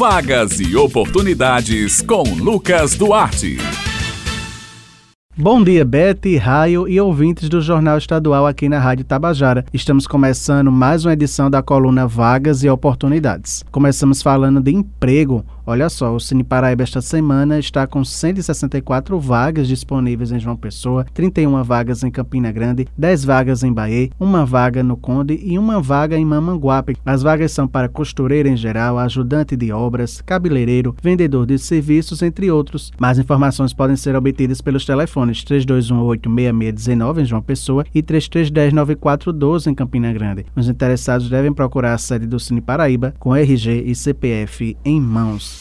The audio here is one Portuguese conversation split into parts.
Vagas e oportunidades com Lucas Duarte. Bom dia, Bete, Raio e ouvintes do Jornal Estadual aqui na Rádio Tabajara. Estamos começando mais uma edição da coluna Vagas e Oportunidades. Começamos falando de emprego. Olha só, o Cine Paraíba esta semana está com 164 vagas disponíveis em João Pessoa, 31 vagas em Campina Grande, 10 vagas em Bahia, uma vaga no Conde e uma vaga em Mamanguape. As vagas são para costureira em geral, ajudante de obras, cabeleireiro, vendedor de serviços, entre outros. Mais informações podem ser obtidas pelos telefones 32186619 em João Pessoa e 33109412 em Campina Grande. Os interessados devem procurar a sede do Cine Paraíba com RG e CPF em mãos.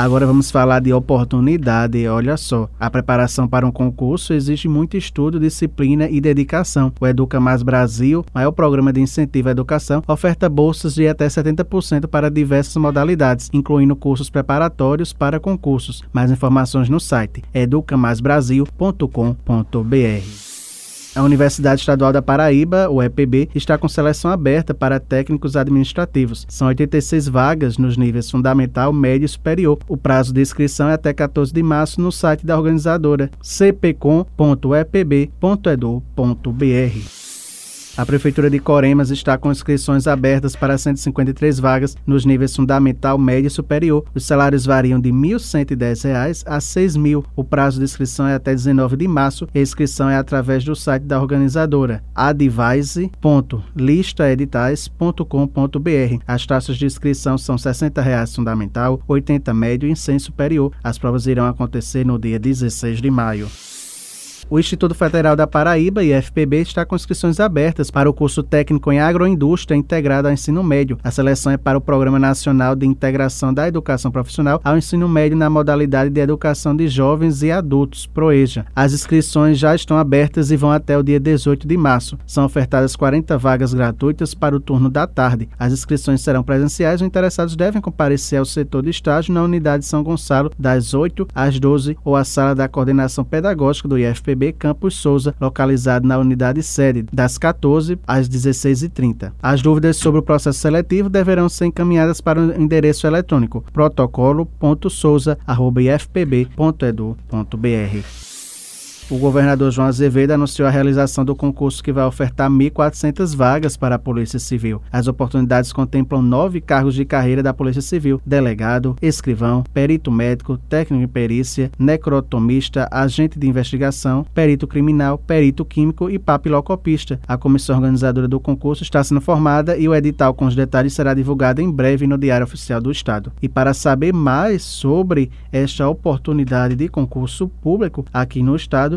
Agora vamos falar de oportunidade. Olha só, a preparação para um concurso exige muito estudo, disciplina e dedicação. O Educa Mais Brasil, maior programa de incentivo à educação, oferta bolsas de até 70% para diversas modalidades, incluindo cursos preparatórios para concursos. Mais informações no site educamaisbrasil.com.br. A Universidade Estadual da Paraíba, o EPB, está com seleção aberta para técnicos administrativos. São 86 vagas nos níveis fundamental, médio e superior. O prazo de inscrição é até 14 de março no site da organizadora cpcom.epb.edu.br. A Prefeitura de Coremas está com inscrições abertas para 153 vagas nos níveis fundamental, médio e superior. Os salários variam de R$ 1.110 a R$ 6.000. O prazo de inscrição é até 19 de março e a inscrição é através do site da organizadora advise.listaeditais.com.br. As taxas de inscrição são 60 reais fundamental, R$ 80 médio e 100 superior. As provas irão acontecer no dia 16 de maio. O Instituto Federal da Paraíba, IFPB, está com inscrições abertas para o curso técnico em agroindústria integrado ao ensino médio. A seleção é para o Programa Nacional de Integração da Educação Profissional ao Ensino Médio na modalidade de Educação de Jovens e Adultos, PROEJA. As inscrições já estão abertas e vão até o dia 18 de março. São ofertadas 40 vagas gratuitas para o turno da tarde. As inscrições serão presenciais. Os interessados devem comparecer ao setor de estágio na unidade São Gonçalo das 8 às 12 ou à sala da coordenação pedagógica do IFPB Campos Souza, localizado na unidade sede, das 14 às 16h30. As dúvidas sobre o processo seletivo deverão ser encaminhadas para o endereço eletrônico protocolo.souza.ifpb.edu.br. O governador João Azevedo anunciou a realização do concurso que vai ofertar 1.400 vagas para a Polícia Civil. As oportunidades contemplam nove cargos de carreira da Polícia Civil: delegado, escrivão, perito médico, técnico em perícia, necrotomista, agente de investigação, perito criminal, perito químico e papilocopista. A comissão organizadora do concurso está sendo formada e o edital com os detalhes será divulgado em breve no Diário Oficial do Estado. E para saber mais sobre esta oportunidade de concurso público aqui no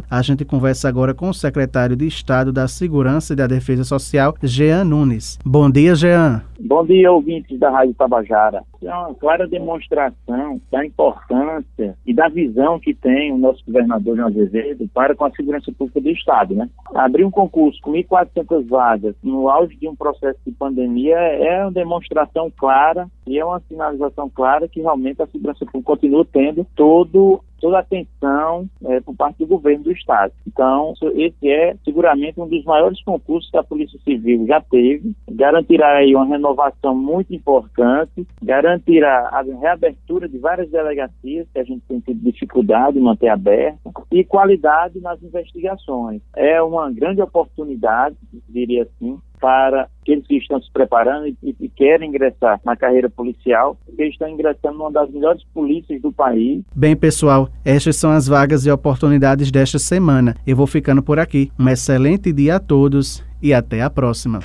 A gente conversa agora com o secretário de Estado da Segurança e da Defesa Social, Jean Nunes. Bom dia, Jean. Bom dia, ouvintes da Rádio Tabajara. É uma clara demonstração da importância e da visão que tem o nosso governador João Azevedo para com a segurança pública do Estado. Né? Abrir um concurso com 1.400 vagas no auge de um processo de pandemia é uma demonstração clara e é uma sinalização clara que realmente a segurança pública continua tendo todo toda a atenção é, por parte do governo do Estado. Então, esse é seguramente um dos maiores concursos que a Polícia Civil já teve, garantirá aí uma renovação muito importante, garantirá a reabertura de várias delegacias que a gente tem tido dificuldade em manter aberta e qualidade nas investigações. É uma grande oportunidade, diria assim, para aqueles que estão se preparando e, e, querem ingressar na carreira policial, porque estão ingressando numa das melhores polícias do país. Bem, pessoal, estas são as vagas e oportunidades desta semana. Eu vou ficando por aqui. Um excelente dia a todos e até a próxima.